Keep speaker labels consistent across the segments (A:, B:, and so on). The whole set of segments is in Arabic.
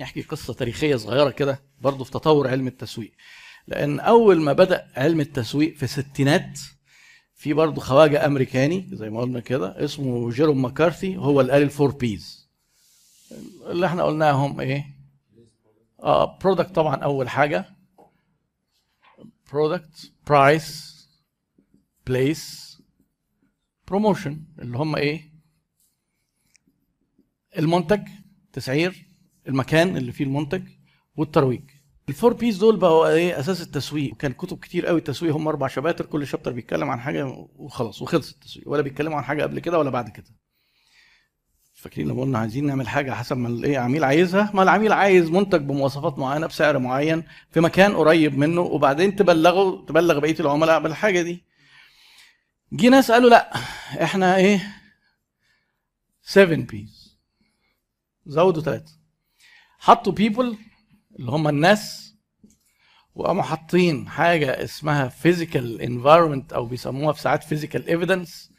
A: نحكي قصة تاريخية صغيرة كده برضه في تطور علم التسويق. لأن أول ما بدأ علم التسويق في الستينات في برضه خواجة أمريكاني زي ما قلنا كده اسمه جيروم ماكارثي هو اللي قال ال four Ps. اللي إحنا قلناهم إيه؟ آه product طبعا أول حاجة. product price place promotion اللي هم إيه؟ المنتج تسعير. المكان اللي فيه المنتج والترويج. ال four Ps دول بقوا إيه أساس التسويق. كان كتب كتير قوي التسويق. هم أربع chapters كل chapter بيتكلم عن حاجة وخلاص وخلص التسويق. ولا بيتكلموا عن حاجة قبل كده ولا بعد كده. فاكرين لما قلنا عايزين نعمل حاجة حسب ما الايه عميل عايزها؟ ما العميل عايز منتج بمواصفات معينة بسعر معين في مكان قريب منه وبعدين تبلغه تبلغ بقية العملاء بالحاجة دي. جه ناس قالوا لأ إحنا إيه 7 Ps زودوا ثلاثة حطوا people اللي هم الناس وقاموا حاطين حاجة اسمها physical environment أو بيسموها في ساعات physical evidence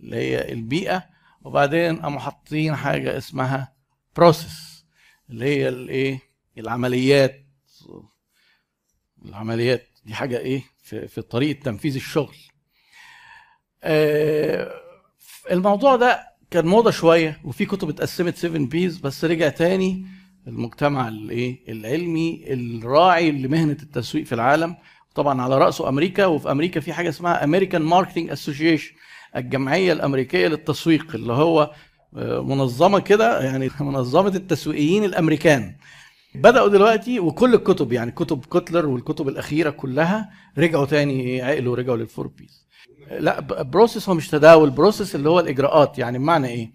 A: اللي هي البيئة. وبعدين قاموا حاطين حاجة اسمها process اللي هي الإيه؟ العمليات. العمليات دي حاجة إيه؟ في, في طريقة تنفيذ الشغل. آه الموضوع ده كان موضة شوية وفي كتب اتقسمت 7 Ps بس رجع تاني. المجتمع الايه؟ العلمي الراعي لمهنة التسويق في العالم. طبعا على رأسه أمريكا وفي أمريكا في حاجة اسمها American Marketing Association الجمعية الأمريكية للتسويق اللي هو منظمة كده يعني منظمة التسويقيين الأمريكان. بدأوا دلوقتي وكل الكتب يعني كتب كوتلر والكتب الأخيرة كلها رجعوا تاني عقلوا رجعوا لل four Ps لا process هو مش تداول process اللي هو الإجراءات. يعني بمعنى إيه؟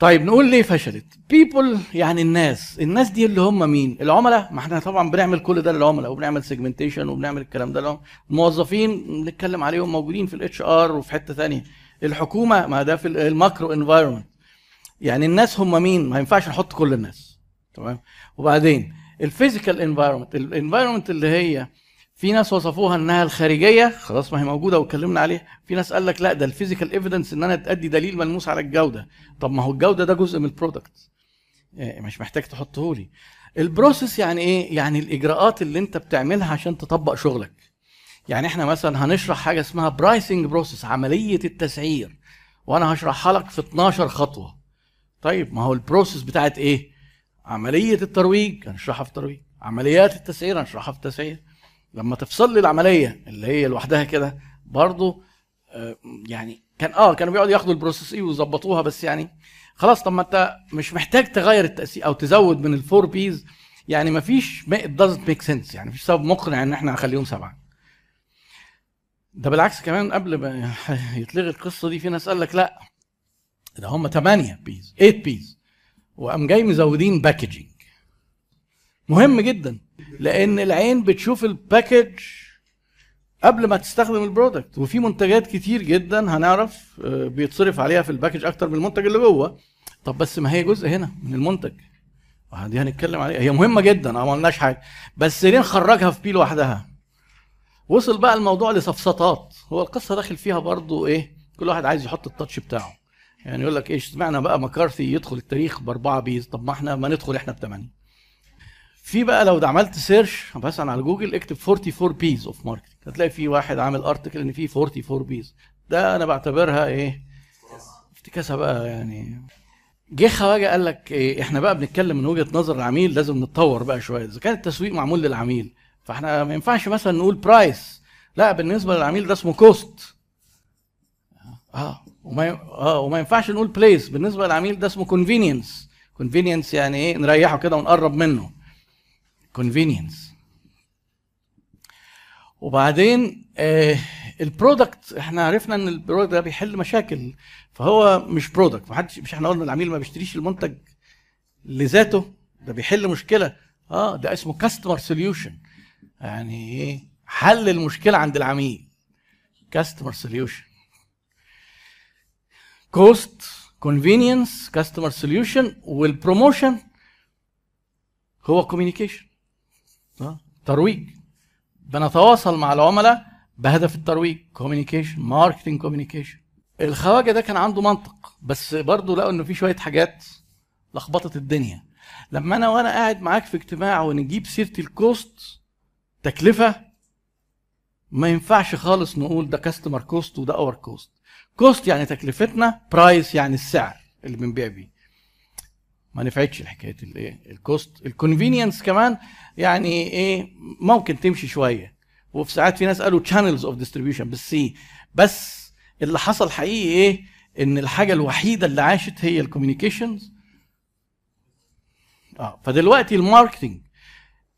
A: طيب نقول ليه فشلت؟ people يعني الناس الناس دي اللي هم مين؟ العملاء. ما إحنا طبعا بنعمل كل ده للعملاء وبنعمل segmentation وبنعمل الكلام ده لهم الموظفين بنتكلم عليهم موجودين في ال HR وفي حتة ثانية الحكومة ما ده في ال macro environment يعني الناس هم مين؟ ما ينفعش نحط كل الناس. تمام؟ وبعدين ال physical environment ال environment اللي هي في ناس وصفوها إنها الخارجية خلاص ما هي موجودة واتكلمنا عليها. في ناس قال لك لا ده ال physical evidence ان أنا تأدي دليل ملموس على الجودة. طب ما هو الجودة ده جزء من ال product يعني مش محتاج تحطه لي. ال process يعني إيه؟ يعني الإجراءات اللي أنت بتعملها عشان تطبق شغلك. يعني إحنا مثلا هنشرح حاجة اسمها pricing process عملية التسعير. وأنا هشرحها لك في 12 خطوة. طيب ما هو ال process بتاعت إيه؟ عملية الترويج هنشرحها في الترويج. عمليات التسعير هنشرحها في التسعير. لما تفصل لي العملية اللي هي لوحدها كده برضه آه يعني كان آه كانوا بيقعدوا ياخدوا ال process إيه ويظبطوها بس يعني خلاص طب ما أنت مش محتاج تغير التأثير أو تزود من ال four Ps يعني ما فيش doesn't make sense يعني مفيش سبب مقنع إن إحنا نخليهم سبعة. ده بالعكس كمان قبل ما يتلغي القصة دي في ناس قال لك لا ده هم 8 Ps 8 Ps وقام جاي مزودين packaging مهم جدا. لأن العين بتشوف ال package قبل ما تستخدم ال product وفي منتجات كتير جدا هنعرف بيتصرف عليها في ال package أكتر من المنتج اللي جوه. طب بس ما هي جزء هنا من المنتج. دي هنتكلم عليها. هي مهمة جدا ما عملناش حاجة. بس ليه نخرجها في P لوحدها وصل بقى الموضوع لسفسطات هو القصة داخل فيها برضو إيه؟ كل واحد عايز يحط ال touch بتاعه. يعني يقول لك إيش سمعنا بقى مكارثي يدخل التاريخ بأربعة Ps؟ طب ما إحنا ما ندخل إحنا بثمانية P بقى لو عملت search مثلا على جوجل اكتب 44 Ps of marketing هتلاقي في واحد عامل article إن في 44 Ps ده أنا بعتبرها إيه؟ افتكاسة بقى يعني. جه خواجة قال لك إيه؟ إحنا بقى بنتكلم من وجهة نظر العميل لازم نتطور بقى شوية. إذا كان التسويق معمول للعميل فإحنا ما ينفعش مثلا نقول price لا بالنسبة للعميل ده اسمه cost آه. وما آه وما ينفعش نقول place بالنسبة للعميل ده اسمه convenience convenience يعني إيه؟ نريحه كده ونقرب منه. convenience وبعدين آه ال product إحنا عرفنا إن ال product ده بيحل مشاكل فهو مش product محدش مش إحنا قلنا العميل ما بيشتريش المنتج لذاته ده بيحل مشكلة. آه ده اسمه customer solution يعني إيه؟ حل المشكلة عند العميل. customer solution cost convenience customer solution وال promotion هو communication ترويج. بنتواصل مع العملاء بهدف الترويج communication marketing communication الخواجة ده كان عنده منطق بس برضه لقوا إنه في شوية حاجات لخبطت الدنيا. لما أنا وأنا قاعد معاك في اجتماع ونجيب سيرة ال cost تكلفة ما ينفعش خالص نقول ده customer cost وده our cost cost يعني تكلفتنا price يعني السعر اللي بنبيع بيه. ما نفعتش الحكاية الايه ال cost ال convenience كمان يعني إيه ممكن تمشي شوية. وفي ساعات في ناس قالوا channels of distribution بال C بس اللي حصل حقيقي إيه؟ إن الحاجة الوحيدة اللي عاشت هي ال communications آه فدلوقتي ال marketing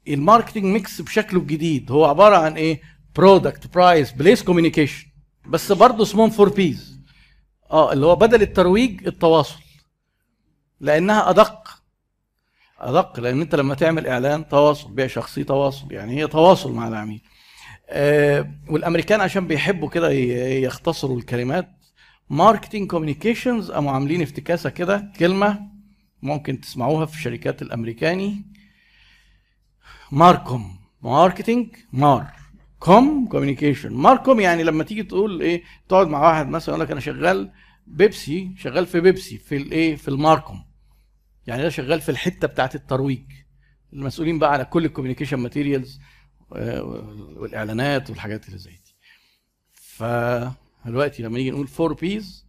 A: ال marketing mix بشكله الجديد هو عبارة عن إيه؟ product price place communication بس برضه اسمهم four Ps آه اللي هو بدل الترويج التواصل. لأنها أدق. أدق لأن أنت لما تعمل إعلان تواصل بيع شخصي تواصل يعني هي تواصل مع العميل. آه والأمريكان عشان بيحبوا كده يختصروا الكلمات marketing communications قاموا عاملين افتكاسة كده كلمة ممكن تسمعوها في الشركات الأمريكاني. marcom. marketing mar. com communication marcom يعني لما تيجي تقول إيه تقعد مع واحد مثلا يقول لك أنا شغال بيبسي شغال في بيبسي في الايه؟ في ال marcom. يعني ده شغال في الحتة بتاعت الترويج. المسؤولين بقى على كل ال communication materials والإعلانات والحاجات اللي زي دي. فدلوقتي لما نيجي نقول four Ps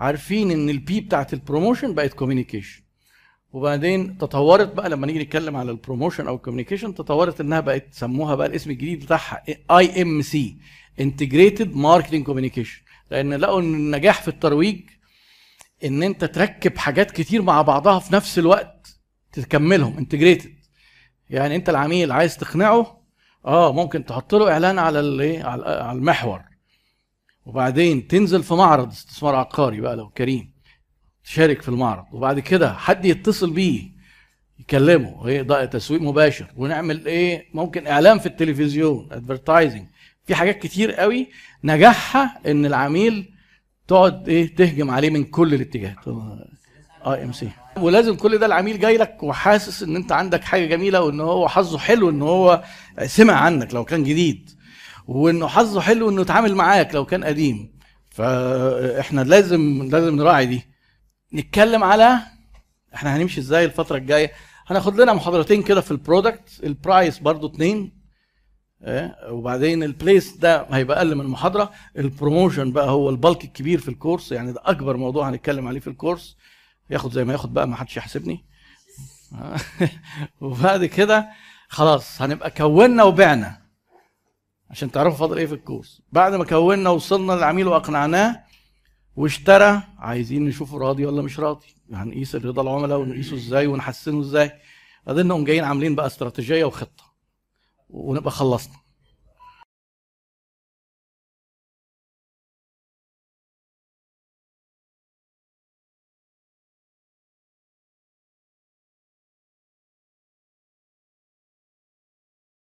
A: عارفين إن ال P بتاعت ال promotion بقت communication وبعدين تطورت بقى لما نيجي نتكلم على ال promotion أو ال communication تطورت إنها بقت سموها بقى الاسم الجديد بتاعها IMC integrated marketing communication لأن لقوا إن النجاح في الترويج إن أنت تركب حاجات كتير مع بعضها في نفس الوقت تكملهم integrated يعني أنت العميل عايز تقنعه آه ممكن تحط له إعلان على الايه على المحور. وبعدين تنزل في معرض استثمار عقاري بقى لو كريم تشارك في المعرض. وبعد كده حد يتصل بيه يكلمه إيه ده تسويق مباشر. ونعمل إيه؟ ممكن إعلان في التلفزيون advertising في حاجات كتير قوي نجاحها إن العميل تقعد إيه تهجم عليه من كل الاتجاهات. IMC. ولازم كل ده العميل جاي لك وحاسس إن أنت عندك حاجة جميلة وإن هو حظه حلو إن هو سمع عنك لو كان جديد وإنه حظه حلو إنه يتعامل معاك لو كان قديم. فإحنا لازم لازم نراعي دي. نتكلم على إحنا هنمشي إزاي الفترة الجاية؟ هناخد لنا محاضرتين كده في ال product. ال price برضو اتنين. وبعدين ال place ده هيبقى أقل من المحاضرة. ال promotion بقى هو ال bulk الكبير في الكورس. يعني ده أكبر موضوع هنتكلم عليه في الكورس. ياخد زي ما ياخد بقى ما حدش يحاسبني. وبعد كده خلاص هنبقى كونا وبعنا. عشان تعرفوا فاضل إيه في الكورس. بعد ما كونا وصلنا للعميل وأقنعناه واشترى عايزين نشوفه راضي ولا مش راضي. هنقيس رضا العملاء ونقيسه إزاي ونحسنه إزاي. بعدين نقوم جايين عاملين بقى استراتيجية وخطة. ونبقى خلصنا.